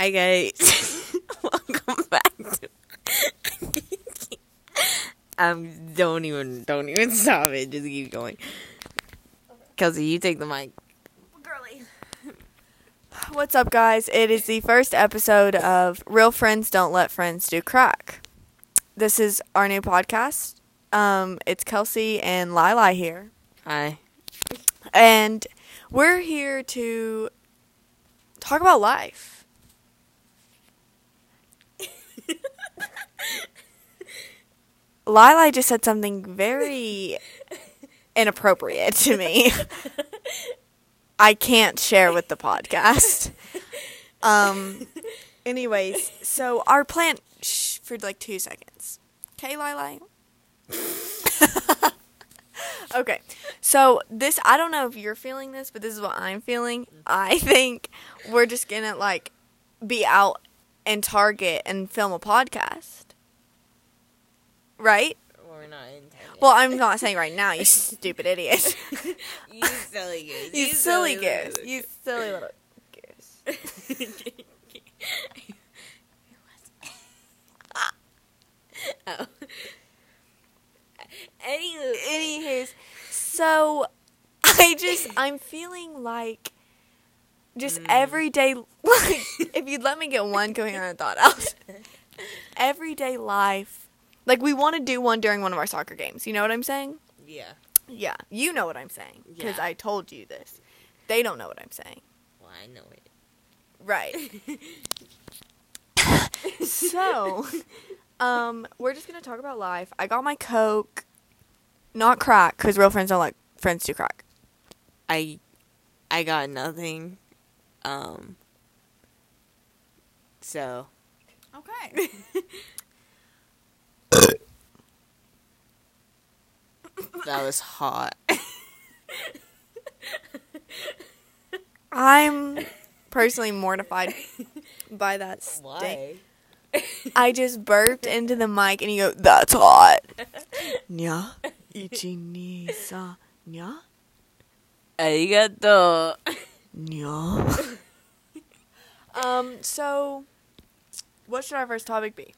Hi guys, welcome back. To um, don't even, don't even stop it. Just keep going. Kelsey, you take the mic. Girly. What's up, guys? It is the first episode of Real Friends Don't Let Friends Do Crack. This is our new podcast. Um, it's Kelsey and Lila here, Hi. and we're here to talk about life. Lila just said something very inappropriate to me. I can't share with the podcast. Um. Anyways, so our plan shh, for like two seconds. Okay, Lila. okay, so this I don't know if you're feeling this, but this is what I'm feeling. I think we're just gonna like be out and Target and film a podcast, right? We're not intending. Well, I'm not saying right now, you stupid idiot. you silly goose. you silly goose. You silly little goose. oh. Anywho, Anywho's, so I just I'm feeling like just Mm. everyday like if you'd let me get one coherent thought out. everyday life. Like we want to do one during one of our soccer games. You know what I'm saying? yeah. Yeah, you know what I'm saying because Yeah. I told you this. They don't know what I'm saying. Well, I know it. Right. so, um, we're just gonna talk about life. I got my Coke, not crack, because real friends don't like friends do crack. I, I got nothing. Um. So. Okay. That was hot. I'm personally mortified by that stink. I just burped into the mic and you go, "That's hot." Nya, ichi ni sa, nya, Arigato. nya. um. So, what should our first topic be?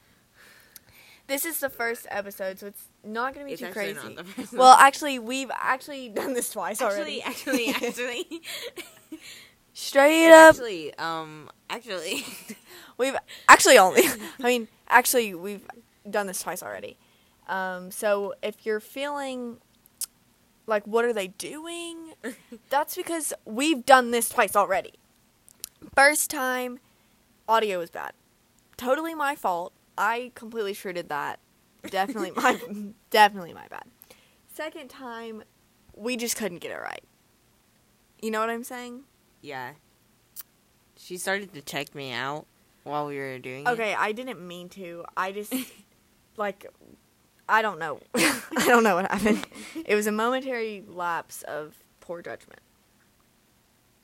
This is the first episode, so it's not gonna be It's too crazy. not the first Well, actually, we've actually done this twice already. Actually, actually, actually, straight up, actually, um, actually, we've actually only. I mean, actually, we've done this twice already. Um, so if you're feeling like, what are they doing? That's because we've done this twice already. First time, audio was bad. Totally my fault. I completely shredded that. Definitely my definitely my bad. Second time, we just couldn't get it right. You know what I'm saying? yeah. She started to check me out while we were doing it. Okay, I didn't mean to. I just like I don't know. I don't know what happened. It was a momentary lapse of poor judgment.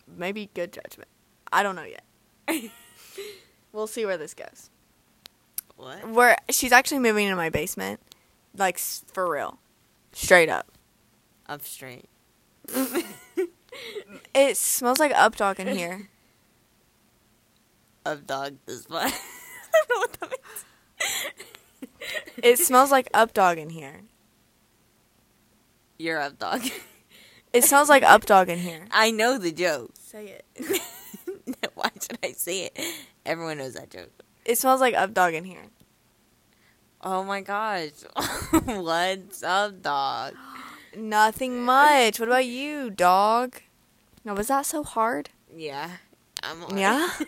Maybe good judgment. I don't know yet. We'll see where this goes. What? Where she's actually moving into my basement, like for real, straight up. Up straight. It smells like updog in here. Up dog this one. I don't know what that means. It smells like up dog in here. You're up dog. It smells like up dog in here. I know the joke. Say it. Why should I say it? Everyone knows that joke. It smells like updog in here. Oh my gosh. What's up, dog? Nothing much. What about you, dog? Now, was that so hard? Yeah. I'm. Yeah?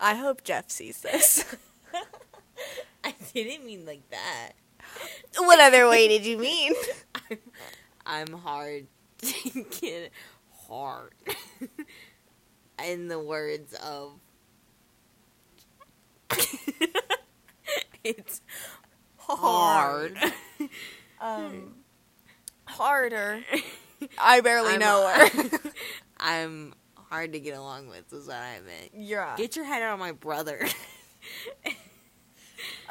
I hope Jeff sees this. I didn't mean like that. what other way did you mean? I'm, I'm hard to get hard. In the words of. it's hard. Um, harder. I barely I'm- know her. I'm hard to get along with, is what I meant. You're Get your head out of my brother.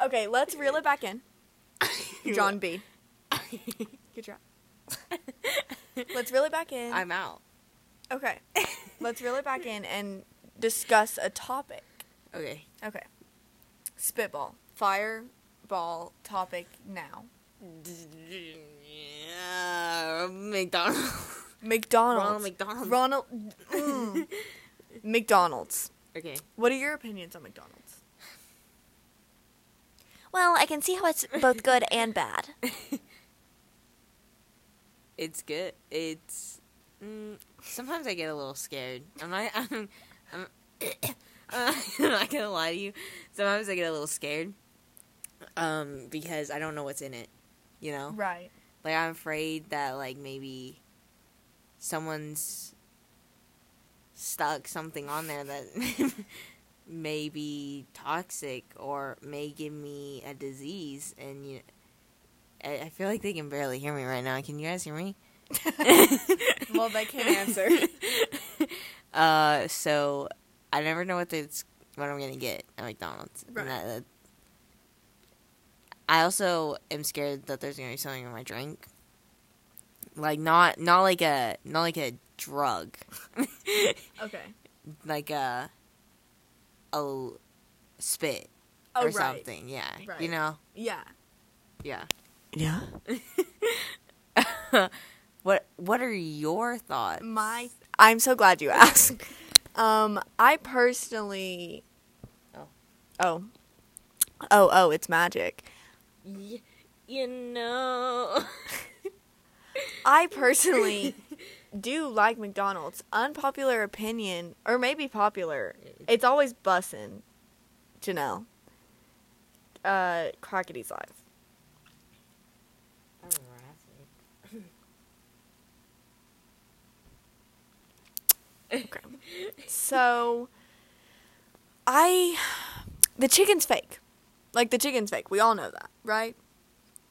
Okay, let's reel it back in. John B. Good job. Let's reel it back in. I'm out. okay. Let's reel it back in and discuss a topic. Okay. Okay. Spitball. Fireball topic now. Uh, McDonald's. McDonald's. Ronald McDonald. Ronald. mm. McDonald's. Okay. What are your opinions on McDonald's? Well, I can see how it's both good and bad. It's good. It's mm, sometimes I get a little scared. I'm not. I'm. I'm, I'm not gonna lie to you. Sometimes I get a little scared. Um, because I don't know what's in it. You know, Right. like I'm afraid that like maybe someone's stuck something on there that may be toxic or may give me a disease and you I, I feel like they can barely hear me right now. Can you guys hear me? Well, they can't answer. uh, so I never know what it's what I'm gonna get at McDonald's. And Right. that- that- I also am scared that there's gonna be something in my drink. Like not not like a not like a drug, Okay. like a a spit Oh, or right. something. Yeah, Right. you know. Yeah. Yeah. Yeah. What What are your thoughts? My. I'm so glad you asked. um, I personally. Oh. Oh. Oh, oh, it's magic. Y- you know. I personally do like McDonald's. Unpopular opinion, or maybe popular. It's always bussin'. Janelle. Uh, Crockety's live. Okay. So, I. The chicken's fake. Like, the chicken's fake. We all know that, right?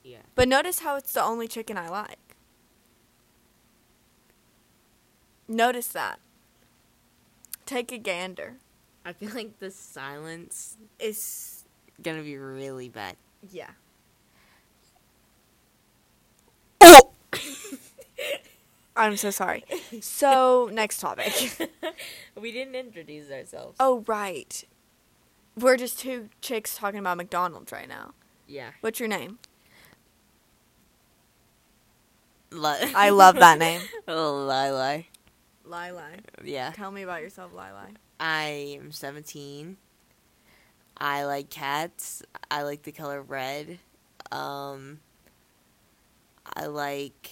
Yeah. But notice how it's the only chicken I like. Notice that. Take a gander. I feel like the silence Is gonna be really bad. yeah. Oh! I'm so sorry. So, next topic. we didn't introduce ourselves. Oh, right. We're just two chicks talking about McDonald's right now. yeah. What's your name? Li- I love that name. Lili. Lili. Yeah. Tell me about yourself, Lili. I am 17. I like cats. I like the color red. Um, I like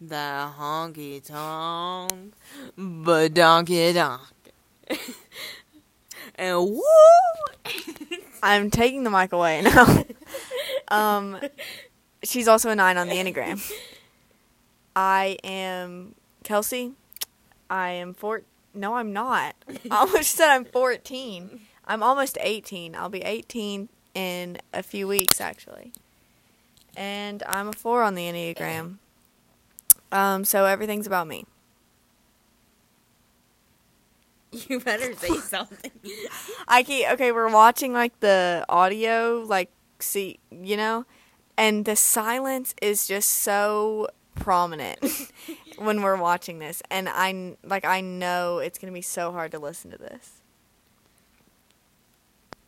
the honky tonk, but donkey donk. and woo! I'm taking the mic away now. um, she's also a nine on the Enneagram. I am Kelsey. I am four. No, I'm not. I almost said I'm 14. I'm almost 18. I'll be 18 in a few weeks, actually. And I'm a four on the Enneagram. Um, so everything's about me. you better say something. I keep okay. We're watching like the audio, like see, you know, and the silence is just so prominent when we're watching this, and I like I know it's gonna be so hard to listen to this.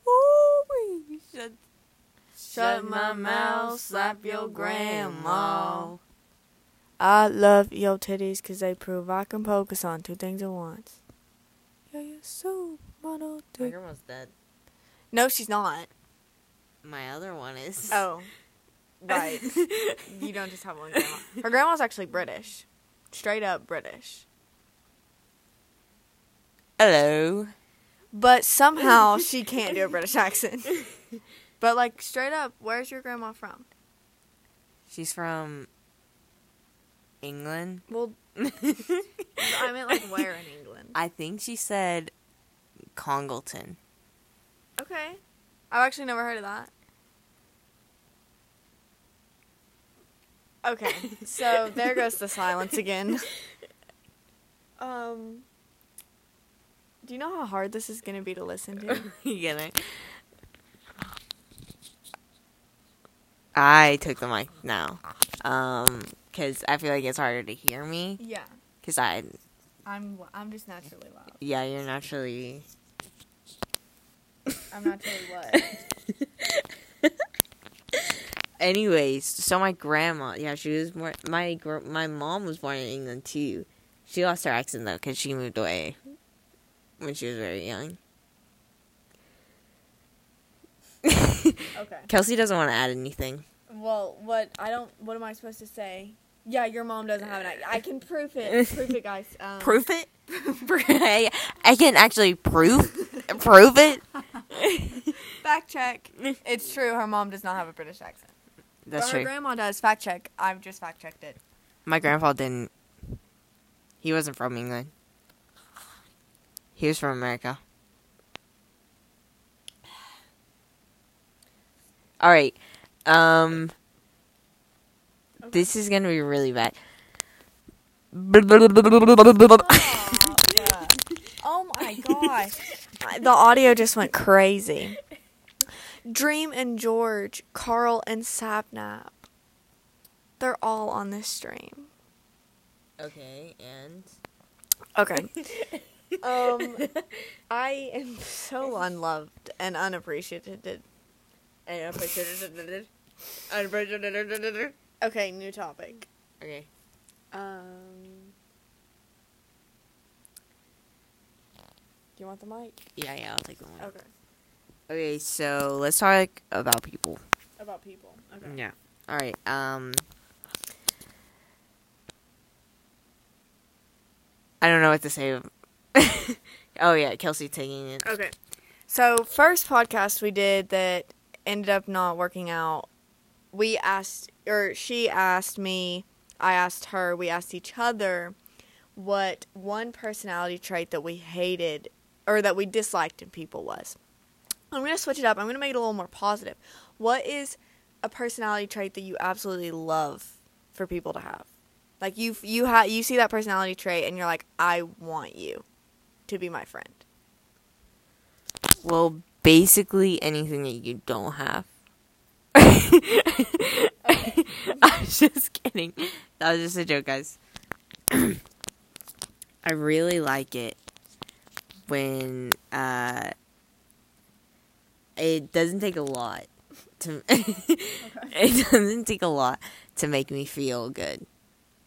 Woo-wee. Shut, Shut my mouth, slap your grandma. I love your titties 'cause they prove I can focus on two things at once. Yeah, you're so mono. My grandma's dead. No, she's not. My other one is. Oh, right. you don't just have one grandma. Her grandma's actually British, straight up British. Hello. But somehow she can't do a British accent. But like straight up, where's your grandma from? She's from England. Well, I meant like where in England. I think she said Congleton. Okay, I've actually never heard of that. Okay, so there goes the silence again. Um, do you know how hard this is gonna be to listen to? you get it? I took the mic now, um, because I feel like it's harder to hear me. Yeah. Because I, I'm I'm just naturally loud. Yeah, you're naturally. I'm naturally what? Anyways, so my grandma, yeah, she was more. My my mom was born in England too. She lost her accent though because she moved away when she was very young. okay. Kelsey doesn't want to add anything. Well, what I don't. What am I supposed to say? Yeah, your mom doesn't have an. I can proof it. proof it, guys. Um, Proof it. I, I can actually prove prove it. Fact check. It's true. Her mom does not have a British accent. That's but her true. grandma does. Fact check. I've just fact checked it. My grandpa didn't. He wasn't from England. He was from America. All right. Um this is going to be really bad. Oh my gosh. the audio just went crazy. Dream and George, Karl and Sapnap. They're all on this stream. okay, and Okay. Um I am so unloved and unappreciated. Okay, new topic. Okay. Um Do you want the mic? Yeah, yeah, I'll take the one. Okay. Okay, so let's talk about people. About people. Okay. Yeah. All right. Um. I don't know what to say. oh yeah, Kelsey taking it. Okay. So first podcast we did that ended up not working out. We asked, or she asked me, I asked her, we asked each other what one personality trait that we hated or that we disliked in people was. I'm going to switch it up. I'm going to make it a little more positive. What is a personality trait that you absolutely love for people to have? Like you you ha- you see that personality trait and you're like I want you to be my friend. Well, basically anything that you don't have. I'm just kidding. That was just a joke, guys. I really like it when uh, it doesn't take a lot to. it doesn't take a lot to make me feel good.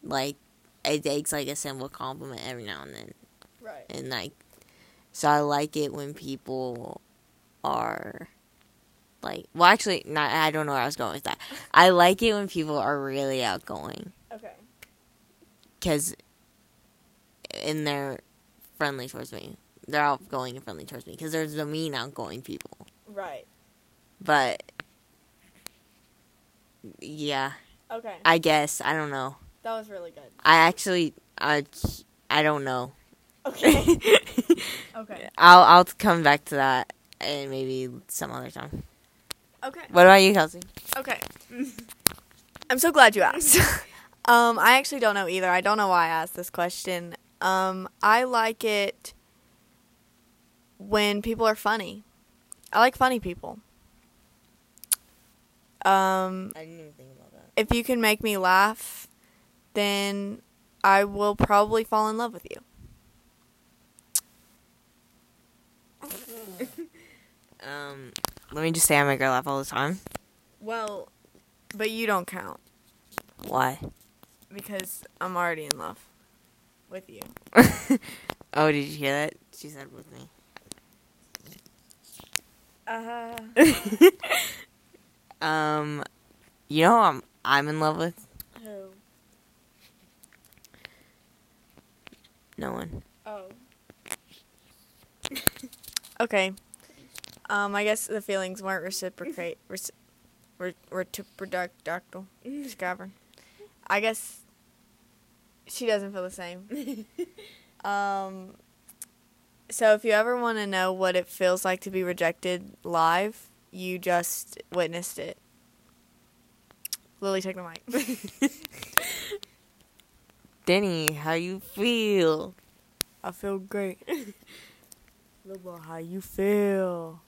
Like it takes like a simple compliment every now and then Right. and like so I like it when people are like well actually not I don't know where I was going with that. I like it when people are really outgoing Okay. cuz and they're friendly towards me. They're outgoing and friendly towards me cuz there's the mean outgoing people. Right. But yeah, Okay. I guess I don't know. That was really good. I actually I I don't know. Okay. okay. I'll I'll come back to that and maybe some other time. Okay. What about you, Kelsey? Okay. I'm so glad you asked. um, I actually don't know either. I don't know why I asked this question. Um, I like it when people are funny. I like funny people. Um, I didn't even think about that. if you can make me laugh, then I will probably fall in love with you. Um, let me just say I make her laugh all the time. Well, but you don't count Why? because I'm already in love with you. oh, did you hear that? She said with me. Uh, huh. Um, you know who I'm I'm in love with who? no one. Oh. okay. Um, I guess the feelings weren't reciprocate. Reci- were were to productile. Scabber. I guess she doesn't feel the same. Um. So if you ever want to know what it feels like to be rejected live, you just witnessed it. Lily, take the mic. Denny, how you feel? I feel great. Lil, how you feel?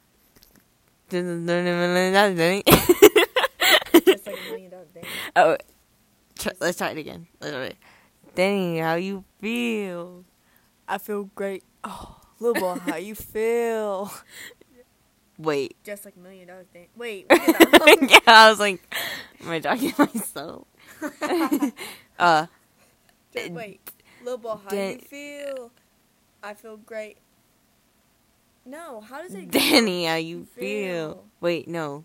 Denny. It's like a million dollar thing. oh, tr- let's try it again. Let's try it. Denny, how you feel? I feel great. Oh, little boy, how you feel? Wait. Just like a million dollars. Dan- Wait, we did that wrong. yeah, I was like, am I talking to myself? uh, Just- wait, little boy, how Dan- you feel? I feel great. No, how does it? Danny, how you feel? Feel. Wait, no.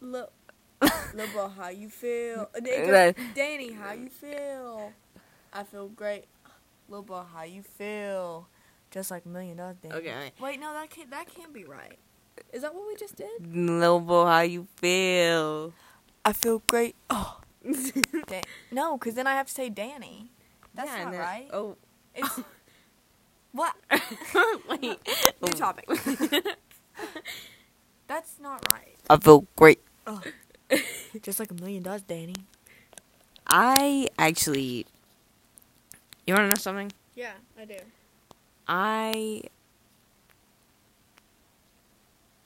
Look, little boy, how you feel? That- Danny, how you feel? I feel great. Little boy, how you feel? Just like a million dollars. Danny. Okay. Wait, no, that can't. That can't be right. Is that what we just did? Little boy, how you feel? I feel great. Oh, Dan- no, because then I have to say Danny. That's Yeah, not then- right. Oh. It's what? Wait. New Oh. topic. That's not right. I feel great. Just like a million dollars, Danny. I actually. You want to know something? Yeah, I do. I.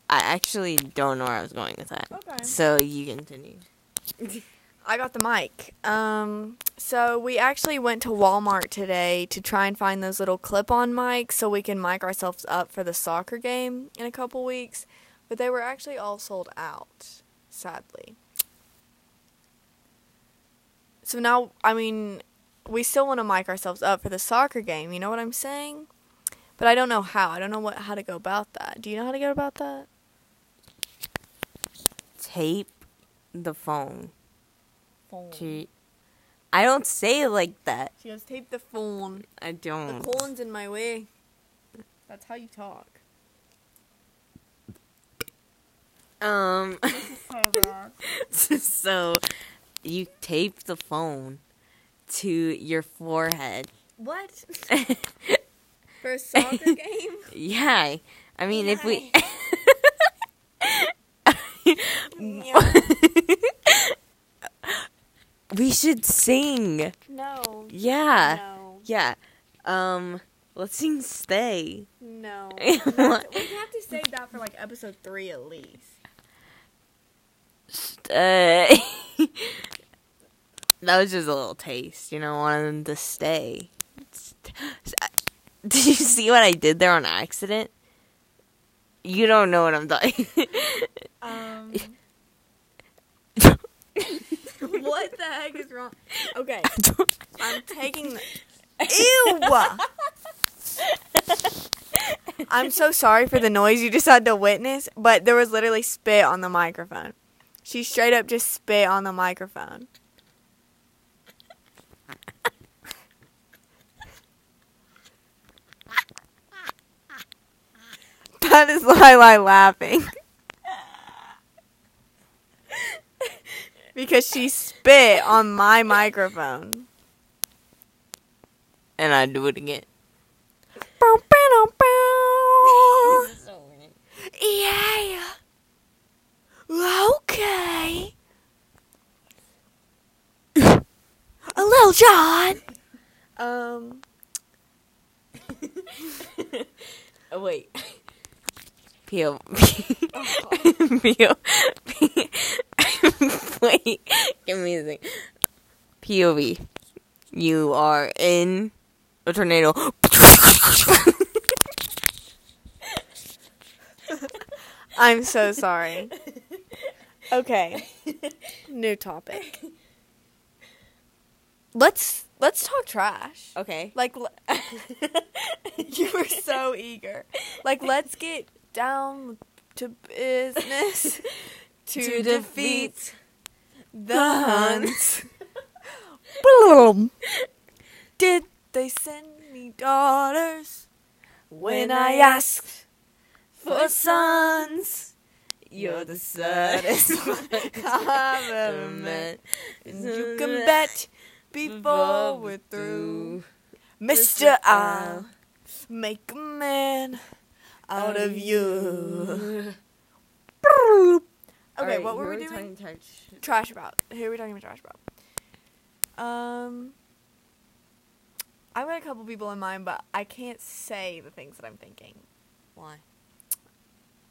I actually don't know where I was going with that. Okay. So you continue. I got the mic. Um, so we actually went to Walmart today to try and find those little clip-on mics so we can mic ourselves up for the soccer game in a couple weeks, but they were actually all sold out, sadly. So now, I mean, we still want to mic ourselves up for the soccer game. You know what I'm saying? But I don't know how. I don't know what how to go about that. Do you know how to go about that? Tape the phone Phone. to. I don't say it like that. She goes, tape the phone. I don't. The phone's in my way. That's how you talk. Um. So so, you tape the phone to your forehead. What? For a soccer game? Yeah. I mean, if we. We should sing. No. Yeah. No. Yeah. Um, let's sing Stay. No. We have to save that for like episode three at least. Stay. that was just a little taste, you know, wanted them to stay. Did you see what I did there on accident? You don't know what I'm talking. Um. what the heck is wrong? Okay, I'm taking the. Ew! I'm so sorry for the noise you just had to witness, but there was literally spit on the microphone. She straight up just spit on the microphone. That is Lila laughing. Because she spit on my microphone. and I do it again. Bow, bow, bow. Yeah. Okay. A little John. Um. Oh, wait. P.O. P.O. Wait. Give me a second. POV. You are in a tornado. I'm so sorry. Okay. New topic. Let's let's talk trash. Okay. Like you were so eager. Like let's get down to business to, defeat the hunt. Boom. Did they send me daughters when I asked for sons? You're the saddest one I've ever met. And you mm-hmm. can bet before we're through, Mister, I'll make a man out of you. Okay, what were we doing? Trash about. Who are we talking about trash about? Um, I've got a couple people in mind, but I can't say the things that I'm thinking. Why?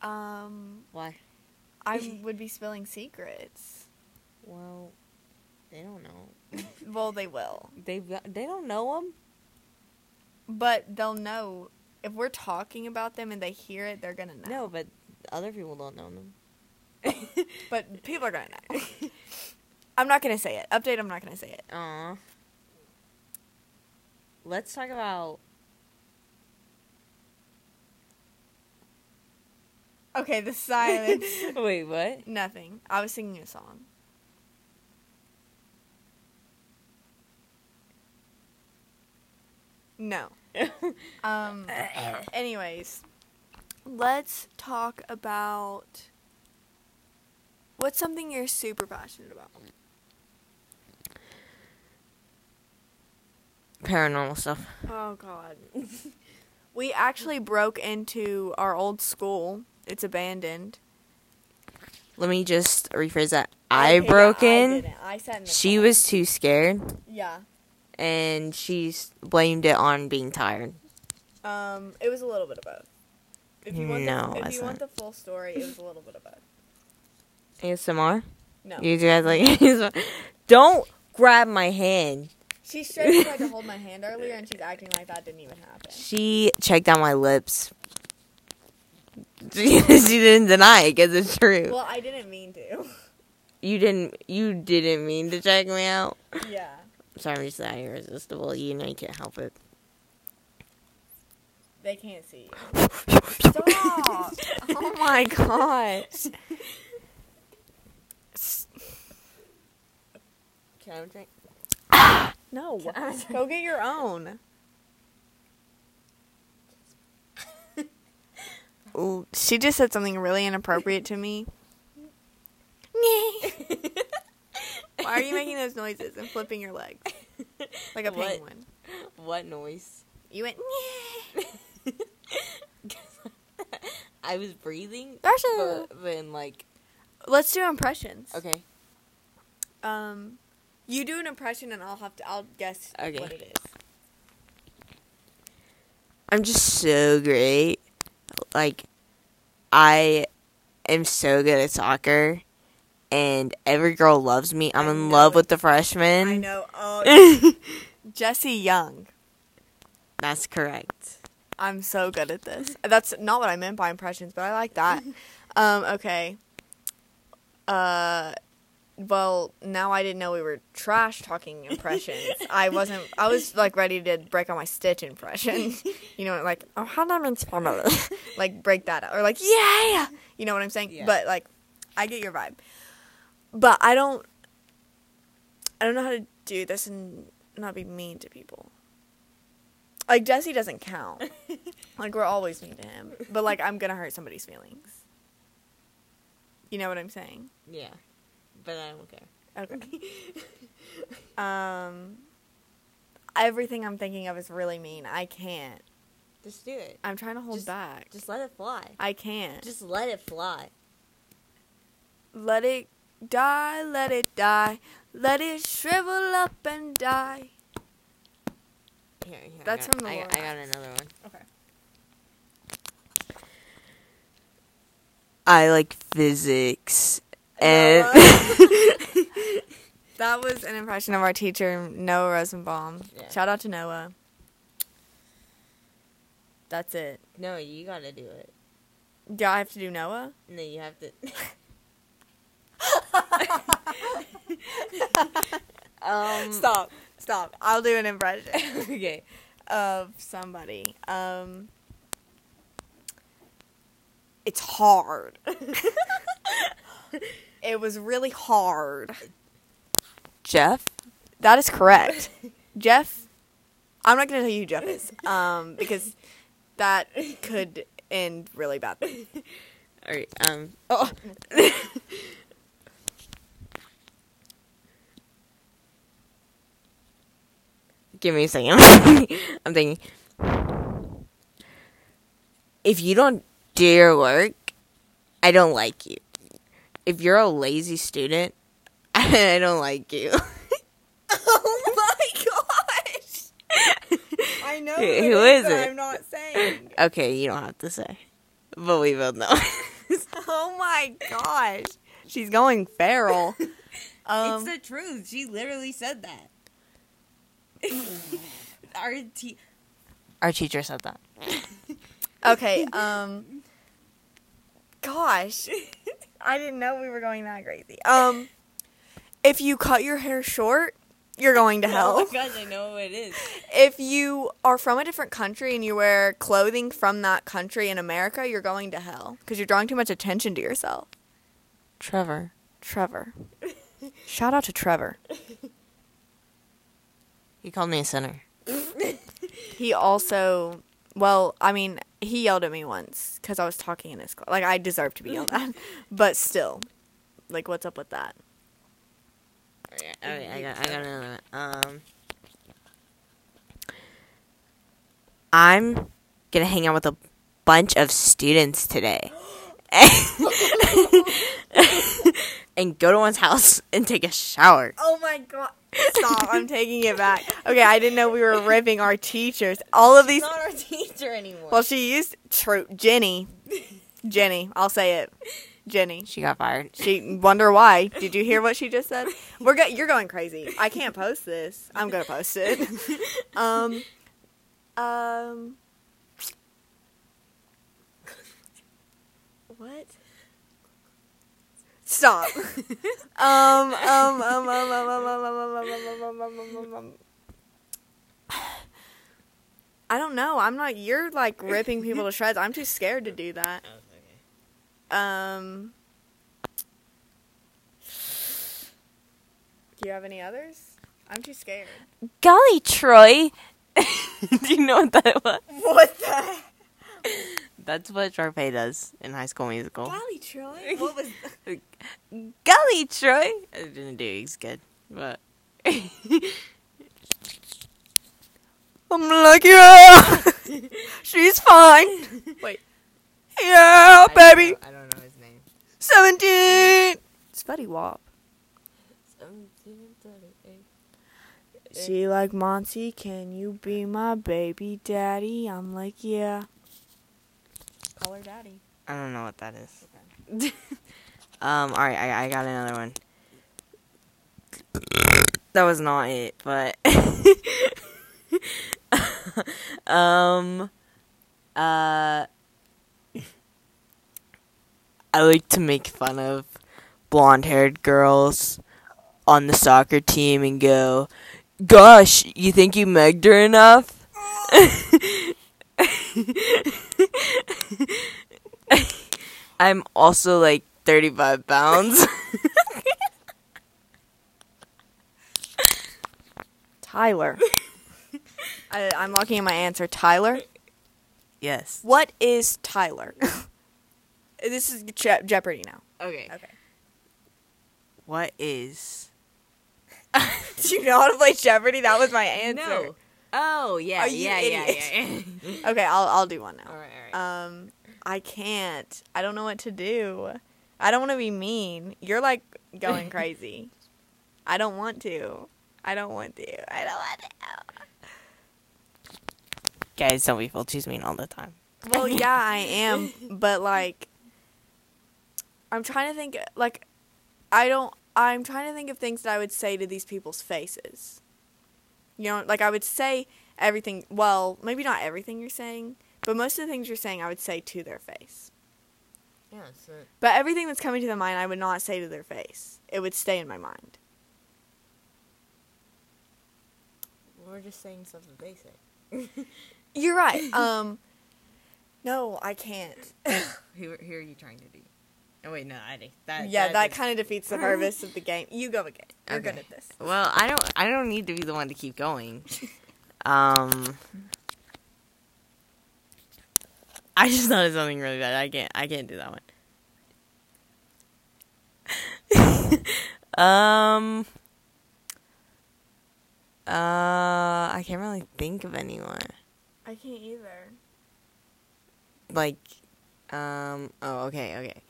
Um, Why? I would be spilling secrets. Well, they don't know. Well, they will. They they don't know them. But they'll know if we're talking about them and they hear it, they're gonna know. No, but other people don't know them. But people are gonna know. I'm not gonna say it. Update. I'm not gonna say it. Aw. Let's talk about. Okay, the silence. Wait, what? Nothing. I was singing a song. No. Um. Anyways, let's talk about what's something you're super passionate about. Paranormal stuff. Oh God. we actually broke into our old school. It's abandoned. Let me just rephrase that. I broke I in. didn't. I sat in She car. was too scared, Yeah. and she blamed it on being tired. Um, it was a little bit of both. If you want, No, the, if you want the full story, it was a little bit of both. ASMR. No, You guys like ASMR? Don't grab my hand. she straight tried to hold my hand earlier, and she's acting like that didn't even happen. She checked out my lips. she didn't deny it because it's true. Well, I didn't mean to. You didn't. You didn't mean to check me out. yeah. Sorry, I'm just that irresistible. You know you can't help it. They can't see you. Stop! oh my gosh. Can I have a drink? No, go get your own. Ooh, she just said something really inappropriate to me. Why are you making those noises and flipping your legs like a What? penguin? What noise? You went. I was breathing, That's but, but in like Let's do impressions. okay. Um, you do an impression and I'll have to. I'll guess Okay. what it is. I'm just so great. Like, I am so good at soccer, and every girl loves me. I'm I in love it. with the freshmen. I know. Oh, Jesse Young. That's correct. I'm so good at this. That's not what I meant by impressions, but I like that. um, okay. Uh, well, now I didn't know we were trash talking impressions. I wasn't. I was like ready to break out my Stitch impression. You know, like oh, how do I mean family? like break that out, or like yeah. You know what I'm saying? Yeah. But like, I get your vibe. But I don't. I don't know how to do this and not be mean to people. Like Jesse doesn't count. like we're always mean to him. But like I'm gonna hurt somebody's feelings. You know what I'm saying? Yeah, but I don't care. Okay. um everything I'm thinking of is really mean. I can't. Just do it. I'm trying to hold Just- back. Just let it fly. I can't. Just let it fly. let it die, let it die. Let it shrivel up and die. Here, here, I got- from the I, Lord. I got another one. Okay. I like physics, and That was an impression of our teacher, Noah Rosenbaum. Yeah. Shout out to Noah. That's it. no, you gotta do it. Do I have to do Noah? No, you have to. um. Stop. Stop. I'll do an impression okay. of somebody. Um It's hard. It was really hard. Jeff. That is correct. Jeff I'm not gonna tell you who Jeff is. Um because that could end really badly. All right. Um. Oh. Give me a second. I'm thinking. If you don't do your work, I don't like you. If you're a lazy student, I don't like you. oh my gosh! I know Who who is it? I'm not saying. Okay, you don't have to say, but we both know. Oh my gosh. She's going feral. Um, it's the truth. She literally said that. Our te- Our teacher said that. Okay, um gosh. I didn't know we were going that crazy. Um if you cut your hair short, you're going to hell. Oh my gosh, I know what it is. if you are from a different country and you wear clothing from that country in America, you're going to hell because you're drawing too much attention to yourself. Trevor. Trevor. Shout out to Trevor. He called me a sinner. He also, well, I mean, he yelled at me once because I was talking in his class. Like, I deserve to be yelled at. But still, like, what's up with that? Okay, I got, I got another one. Um, I'm gonna hang out with a bunch of students today, and go to one's house and take a shower. Oh my god. Stop. I'm taking it back. Okay, I didn't know we were ripping our teachers. All of these. not our teacher anymore. Well, she used. True. Jenny. Jenny. I'll say it. Jenny. she got fired. She wonder why. Did you hear what she just said? We're go- you're going crazy. I can't post this. I'm gonna post it. Um, um, what? Stop. Um, um, um, um, um, um, um, um, um, um, um, um, um, um, um. I don't know. I'm not. You're like ripping people to shreds. I'm too scared to do that. Um. Do you have any others? I'm too scared. Golly, Troy. Do you know what that was? What the? That's what Sharpay does in High School Musical. Golly, Troy. What was? Golly, Troy. I didn't do as good, but. I'm like, yeah, she's fine. Wait. Yeah, baby. I don't know his name. 17. It's Fetty Wap. She like, Monty, can you be my baby daddy? I'm like, yeah. Call her daddy. I don't know what that is. um. All right, I I got another one. That was not it, but um, uh, I like to make fun of blonde-haired girls on the soccer team and go, "Gosh, you think you megged her enough?" I'm also like 35 pounds. Tyler. I, I'm locking in my answer. Tyler. yes. What is Tyler? this is Je- Jeopardy now. Okay. Okay. What is? Do you know how to play Jeopardy? That was my answer. No. Oh yeah, Are you yeah, yeah, idiot? yeah, yeah. Okay, I'll I'll do one now. all right, all right. Um, I can't. I don't know what to do. I don't want to be mean. You're like going crazy. I don't want to. I don't want to. I don't want to. Guys, don't be full. She's mean all the time. Well, yeah, I am, but like, I'm trying to think. Like, I don't. I'm trying to think of things that I would say to these people's faces. You know, like I would say everything. Well, maybe not everything you're saying, but most of the things you're saying, I would say to their face. Yeah, so But everything that's coming to the mind, I would not say to their face. It would stay in my mind. we're just saying something basic. You're right. Um, no, I can't. who, who are you trying to be? Oh wait, no, I. That, yeah, that is- kind of defeats the purpose of the game. You go again. You're good at this. Well, I don't. I don't need to be the one to keep going. um, I just thought of something really bad. I can't. I can't do that one. um. Uh, I can't really think of anyone. I can't either. Like, um. Oh, okay, okay.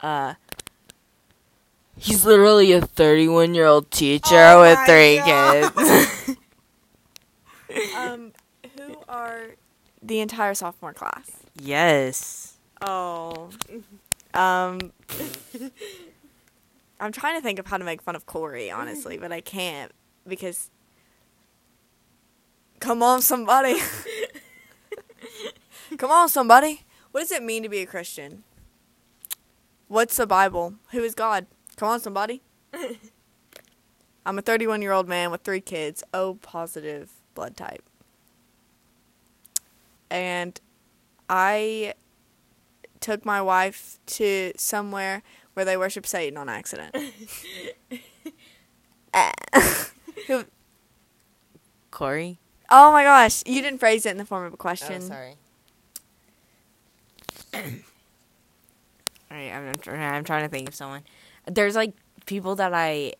Uh. He's literally a 31 year old teacher Oh with three God. kids. Um, who are the entire sophomore class? yes. Oh. Um. I'm trying to think of how to make fun of Corey, honestly, but I can't because. Come on, somebody. Come on, somebody. What does it mean to be a Christian? What's the Bible? Who is God? Come on, somebody. I'm a 31 year old man with three kids, O positive blood type. And I took my wife to somewhere where they worship Satan on accident. Who- Corey. oh my gosh, you didn't phrase it in the form of a question. Oh, sorry. Right, I'm, I'm, trying, to think of someone. There's like people that I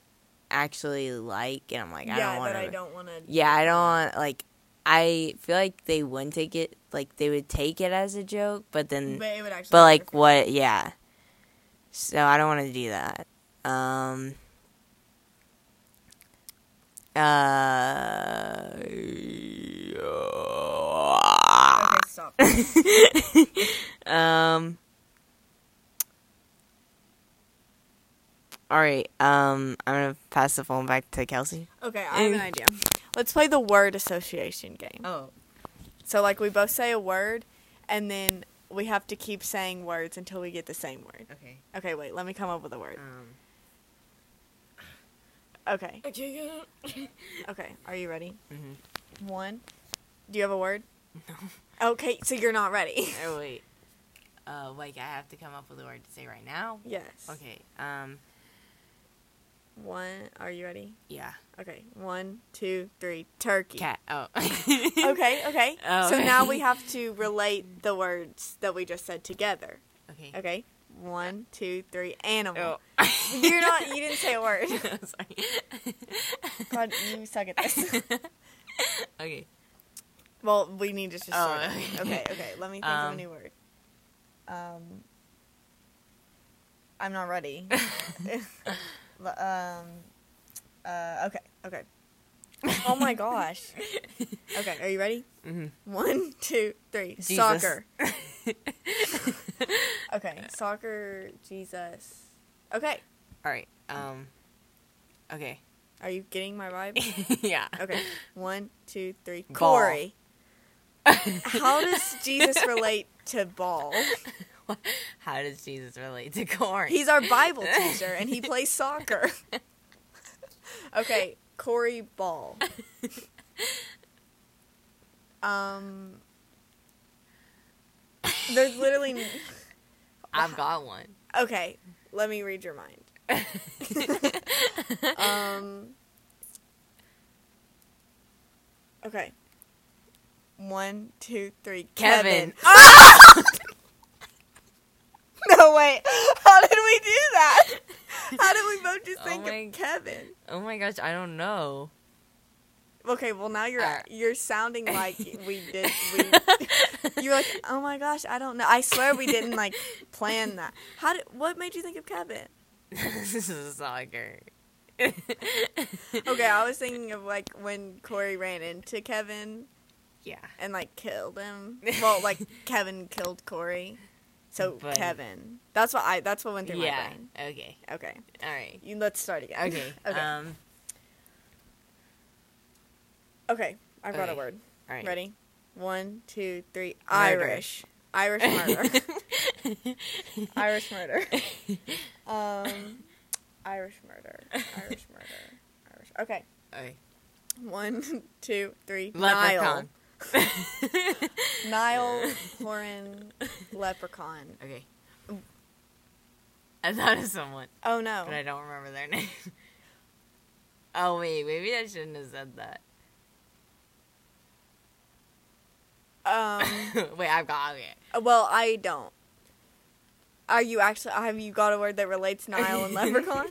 actually like, and I'm like, I don't want to. don't want to. Yeah, I don't want like. I feel like they wouldn't take it like they would take it as a joke, but then, But it would actually. but like what? Yeah. So I don't want to do that. Um. Uh. Okay, stop. um. All right. Um, I'm gonna pass the phone back to Kelsey. Okay, I have an idea. Let's play the word association game. Oh. So, like, we both say a word, and then we have to keep saying words until we get the same word. Okay. Okay, wait. Let me come up with a word. Um. Okay. Okay. Okay. Are you ready? Mhm. One. Do you have a word? No. Okay, so you're not ready. Oh wait. Uh, like I have to come up with a word to say right now. yes. Okay. Um. One. Are you ready? Yeah. Okay. One, two, three. Turkey. Cat. Oh. Okay. Okay. Oh, So now we have to relate the words that we just said together. Okay. Okay. One, two, three. Animal. Oh. You're not. You didn't say a word. Sorry. God, you suck at this. okay. Well, we need to just. Oh, okay. okay. okay. Let me think of a Um, new word. Um, I'm not ready. Um, uh, okay, okay. Oh my gosh. Okay, are you ready? hmm One, two, three. Jesus. Soccer. Okay, soccer. Jesus. Okay. All right. Um. Okay. Are you getting my vibe? yeah. Okay. One, two, three. Ball. Corey. How does Jesus relate to ball? How does Jesus relate to corn? He's our Bible teacher and he plays soccer. okay, Corey Ball. Um, there's literally. I've got one. Okay, let me read your mind. Um. Okay. One, two, three. Kevin. Kevin. no wait. How did we do that? How did we both just Oh think my- of Kevin? oh my gosh, I don't know. Okay, well now you're Uh. you're sounding like we did. We you're like, oh my gosh, I don't know. I swear we didn't like plan that. How did? What made you think of Kevin? this is a soccer. Okay, I was thinking of like when Corey ran into Kevin Yeah. and like killed him. Well, like Kevin killed Corey. So But- Kevin. That's what I. That's what went through Yeah. my brain. Okay. Okay, All right. you, let's start again. Okay. okay. Um. okay. I've got a word. All right. Ready? One, two, three. Murder. Irish. Irish murder. Irish murder. Um, Irish murder. Irish murder. Irish. Okay. okay. One, two, three. Leprechaun. Niall. Niall Horan Leprechaun. okay. I thought of someone, Oh no. but I don't remember their name. oh wait, maybe I shouldn't have said that. Um. wait, I've got okay. Well, I don't. Are you actually? Have you got a word that relates Niall and Leprechaun?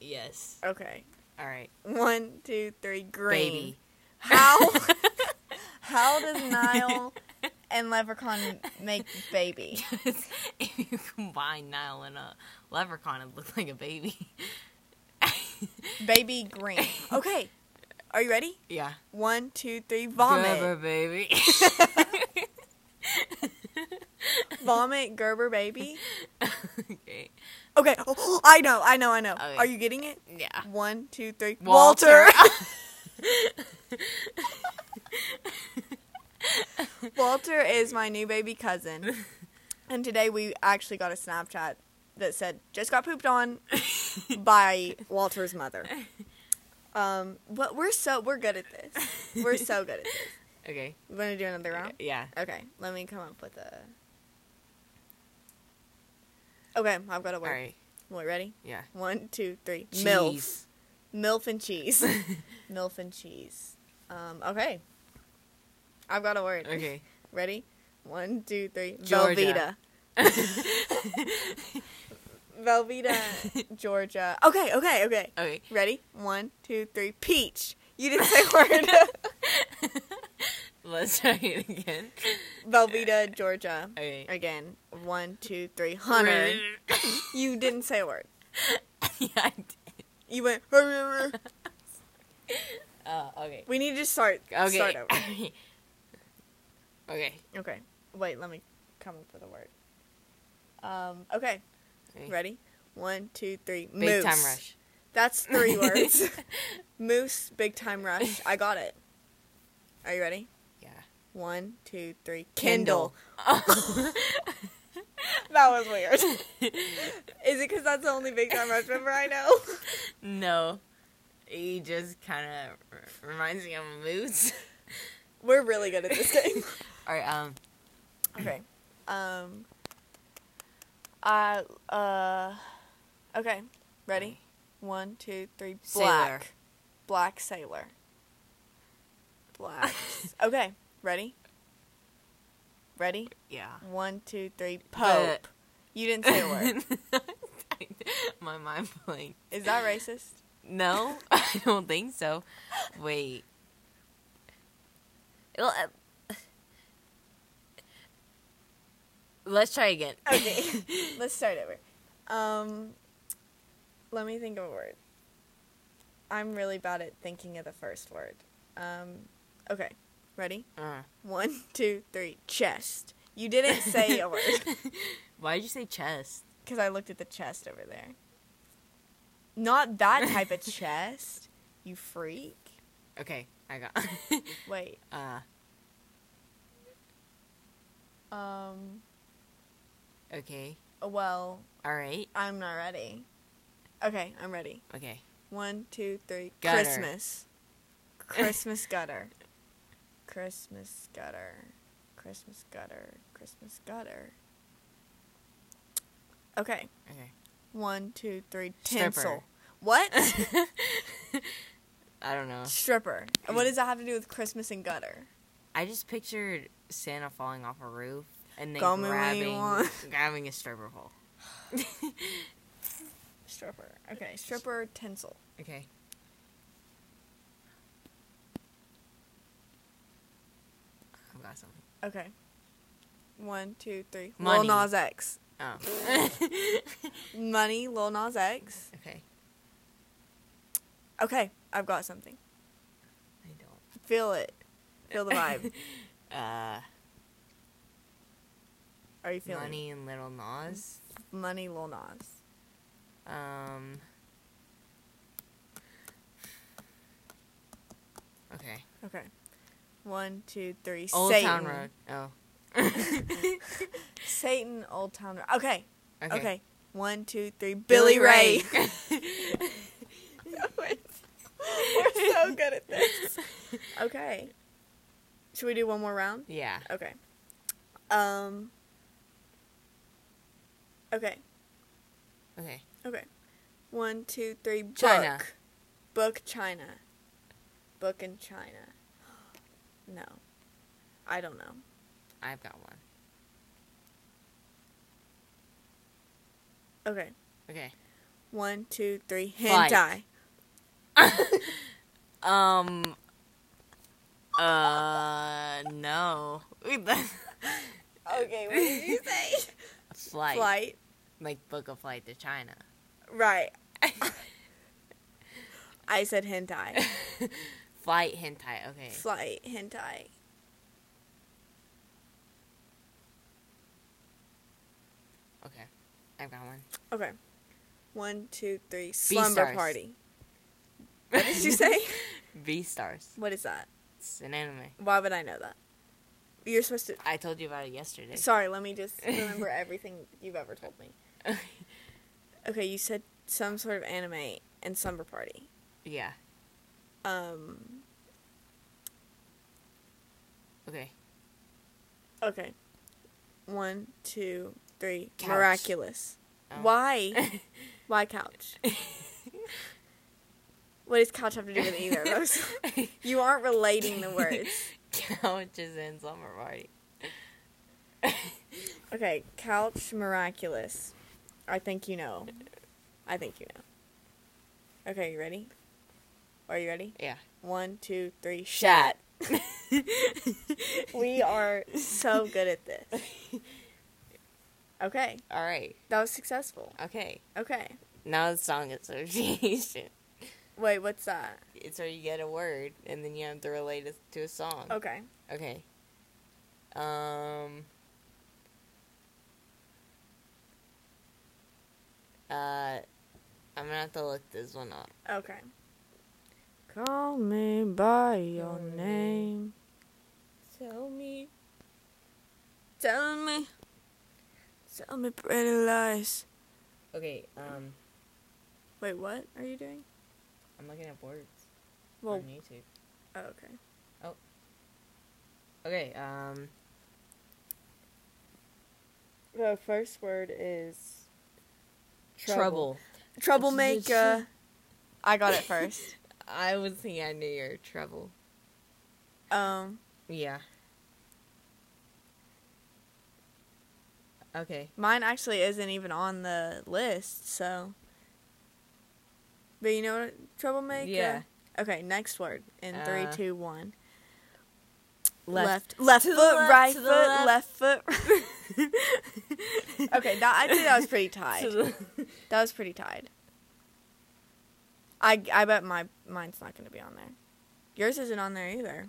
Yes. Okay. All right. One, two, three. Green. Baby. How? How does Niall and Leprechaun make baby? if you combine Niall and a leprechaun, it looks like a baby. Baby green. Okay. Are you ready? yeah. One, two, three. Vomit. Gerber baby. Vomit. Gerber baby. Okay. Oh, I know. I know. I know. Okay. Are you getting it? Yeah. One, two, three. Walter. Walter. Walter is my new baby cousin. And today we actually got a Snapchat that said, just got pooped on by Walter's mother. Um, but we're so, we're good at this. We're so good at this. Okay. You want to do another round? Yeah. Okay, let me come up with a. Okay, I've got a word. All right. Wait, ready? Yeah. One, two, three. Cheese. MILF. MILF and cheese. MILF and cheese. Um, okay. I've got a word. Okay. Ready? One, two, three. Georgia. Velveeta. Velveeta, Georgia. Okay, okay, okay. Okay. Ready? One, two, three. Peach. You didn't say word. Let's try it again. Velveeta, Georgia. Okay. Again. One, two, three. Hunter. You didn't say a word. yeah, I did. You went. Oh, okay. We need to start. Okay. Start over. okay. Okay. Wait, let me come up with a word. Um, okay. Okay. Ready? One, two, three. Big Moose. time rush. That's three words. Moose, big time rush. I got it. Are you ready? One, two, three. Kendall. Kendall. That was weird. Is it because that's the only big time rush member I know? no. He just kind of reminds me of a moose. We're really good at this game. All right. Um. Okay. Um. I uh. Okay. Ready? One, two, three. Black. Sailor. Black sailor. Black. okay. Ready? Ready? Yeah. One, two, three. Pope. You didn't say a word. My mind blank. Is that racist? No, I don't think so. Wait. Well, uh, Let's try again. Okay. Let's start over. Um. Let me think of a word. I'm really bad at thinking of the first word. Um. Okay. Ready? Uh, One, two, three. Chest. You didn't say a word why did you say chest? because I looked at the chest over there. Not that type of chest. You freak. Okay, I got. Wait. uh, Um. okay. Well, All right. I'm not ready. Okay, I'm ready. Okay. One, two, three. Gutter. Christmas. Christmas gutter. Christmas gutter. Christmas gutter. Christmas gutter. Okay. Okay. One, two, three. Stripper. Tinsel. What? I don't know. Stripper. What does that have to do with Christmas and gutter? I just pictured Santa falling off a roof and then Call me when you grabbing grabbing a stripper pole. Stripper. Okay, stripper tinsel. Okay. I've got something. Okay. One, two, three. Money. Lil Nas X. Oh. Money, Lil Nas X. okay. Okay, I've got something. I don't. Feel it. Feel the vibe. Uh, Are you feeling Money and Little Nas. Money, Lil Nas. Um. Okay. Okay. One, two, three. Old Satan. Town Road. Oh. Satan, Old Town Road. Okay. okay. Okay. One, two, three. Billy, Ray. We're so good at this. Okay. Should we do one more round? yeah. Okay. Um. Okay. Okay. Okay. One, two, three. Book. China. Book China. Book in China. No. I don't know. I've got one. Okay. Okay. One, two, three. Hentai. Um. Uh. No. Okay, what did you say? Flight. Flight. Like book a flight to China. Right. I said hentai. Flight hentai. Okay. Flight hentai. Okay. I've got one. Okay. One, two, three. Slumber stars. party. What did you say? V stars. What is that? It's an anime. Why would I know that? You're supposed to. I told you about it yesterday. Sorry, let me just remember everything you've ever told me. Okay, you said some sort of anime and slumber party. yeah. Um. Okay. Okay. One, two, three. Couch. Miraculous. Oh. Why? Why couch? What does couch have to do with either of those? You aren't relating the words. Couches in summer party. Okay, couch miraculous. I think you know. I think you know. Okay, you ready? Are you ready? Yeah. One, two, three. shot. We are so good at this. Okay, All right. that was successful. Okay. Okay. Now the song association. Wait, what's that? It's where you get a word and then you have to relate it to a song. Okay. Okay. Um. Uh, I'm gonna have to look this one up. Okay. Call me by your name. Tell me. Tell me. Tell me pretty lies. Okay. Um, Wait, what are you doing? I'm looking at words Well, on YouTube. oh, okay. Oh. Okay. Um. The first word is Trouble. Troublemaker. I got it first. I was thinking I knew your trouble. um, Yeah. Okay. mine actually isn't even on the list, so. But you know what? Troublemaker? Yeah. Okay, next word in three, Uh, two, one. Left. Left, left foot, left, right foot, the left foot. okay, that, I think that was pretty tied. That was pretty tied. I, I bet my mine's not going to be on there. Yours isn't on there either.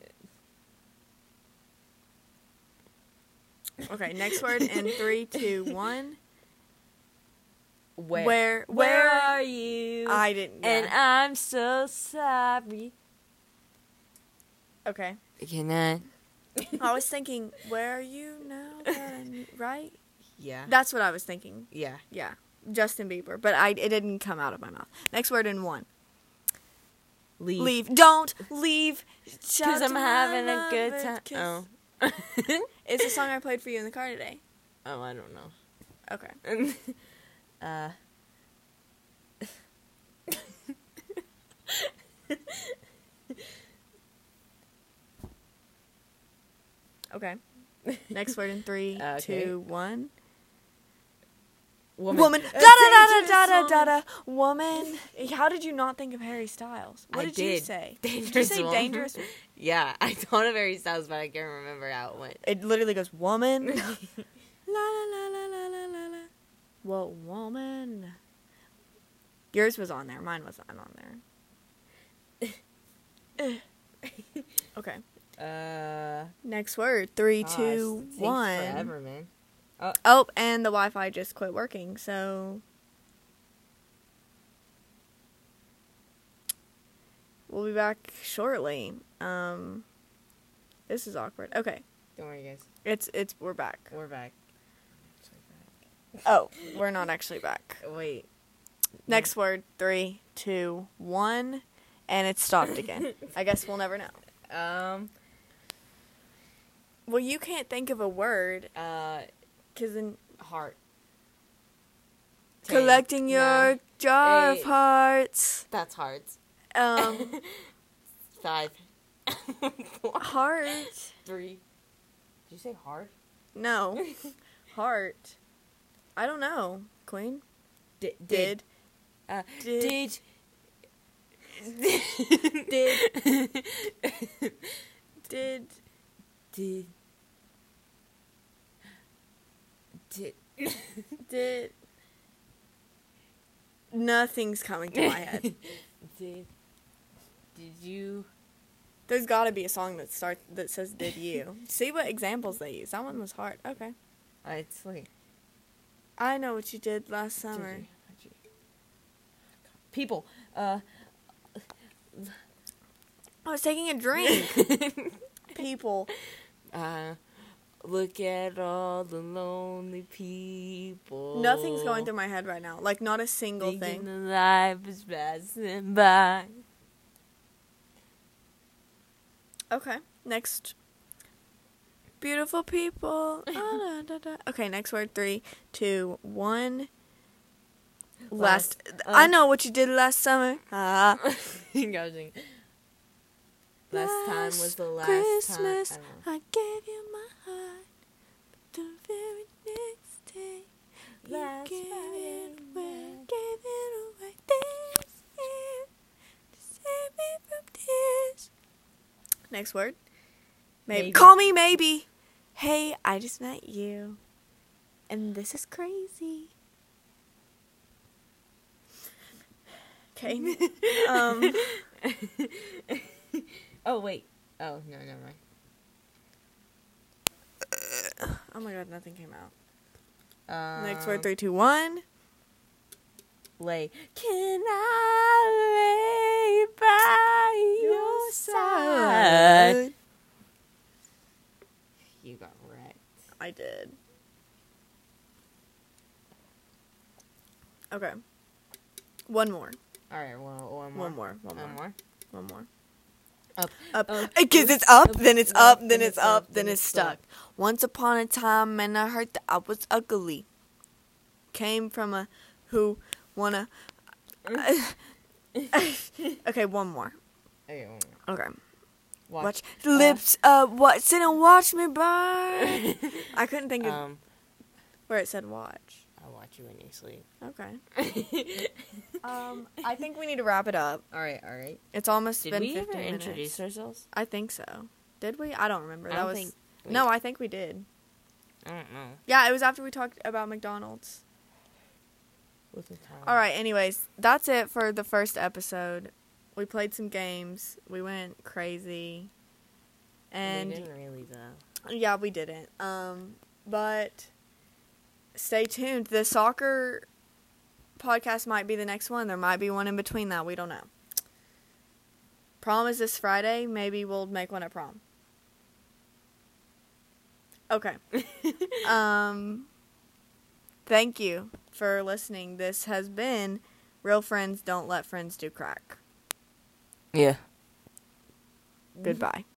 Okay, next word in three, two, one. Where? Where? Where are you? I didn't. and. I'm so sorry. okay. Can I? I was thinking, where are you now? knew- right? Yeah. That's what I was thinking. Yeah. Yeah, Justin Bieber, but I it didn't come out of my mouth. Next word in one. Leave. Leave. Don't leave. Because I'm having a good time. Oh. It's a song I played for you in the car today. oh, I don't know. Okay. uh. Okay. Next word in three, Okay. two, one. Woman. Woman. Da da da da dangerous da da woman. da. Woman. How did you not think of Harry Styles? What I did, you did. say? did you say woman. dangerous? Yeah, I thought of Harry Styles, but I can't remember how it went. It literally goes woman. la la la la la la la la. Whoa, woman. Yours was on there. Mine wasn't on there. okay. Uh. Next word. Three, gosh, two, one. Forever, man. Oh, and the Wi-Fi just quit working. So we'll be back shortly. Um, this is awkward. Okay, Don't worry, guys. it's it's we're back. We're back. Oh, we're not actually back. Wait. Next word. Three, two, one, and it stopped again. I guess we'll never know. Um. Well, you can't think of a word Uh. Then Heart. Ten, collecting your nine, jar of hearts. That's hard. Um, Five. Four. heart. Three. Did you say hard? No. Heart. I don't know. Queen? Did. Did. Uh, Did. did. Did. Did. Did. Did. Did. Nothing's coming to my head. Did. Did you? There's got to be a song that starts that says "Did you?" See what examples they use. That one was hard. Okay. Uh, it's like. I know what you did last summer. Did you- did you- People. Uh. I was taking a drink. People. uh. Look at all the lonely people. Nothing's going through my head right now. Like not a single Thinking thing. the life is passing by. Okay, next. Beautiful people. Ah, da, da. Okay, next word. Three, two, one. Last. Last, I uh, know what you did last summer. Ah. Last time was the last Christmas, time. I. I gave you my heart. But the very next day, you Last gave it away. Gave it away this year to save me from tears. Next word. Maybe. Maybe. Call me maybe. Hey, I just met you, and this is crazy. Okay. um. oh wait. Oh no, never mind. Oh my god, nothing came out. Um, Next word. Three, two, one. Lay. Can I lay by your side? You got wrecked. I did. Okay. One more. All right, one, one more. One more. One more. One more. One more. Up. Up. Because it's up, then it's up, then it's up, then it's stuck. Once upon a time, and I heard that I was ugly. Came from a who wanna. okay, one more. Okay, one more. Okay. Watch. Watch lips. Uh, what? Sit and watch me burn. I couldn't think of um, where it said watch. I'll watch you when you sleep. Okay. Um, I think we need to wrap it up. all right, all right. It's almost Did been we 15 ever minutes. introduce ourselves? I think so. Did we? I don't remember. I that don't was think No, I think we did. I don't know. Yeah, it was after we talked about McDonald's. What's the time? All right, anyways, that's it for the first episode. We played some games. We went crazy. And we didn't really though. yeah, we didn't. Um, but stay tuned. The soccer podcast might be the next one. There might be one in between that. We don't know. Prom is this Friday. Maybe we'll make one at prom. Okay. um thank you for listening. This has been Real Friends Don't Let Friends Do Crack. Yeah. Goodbye.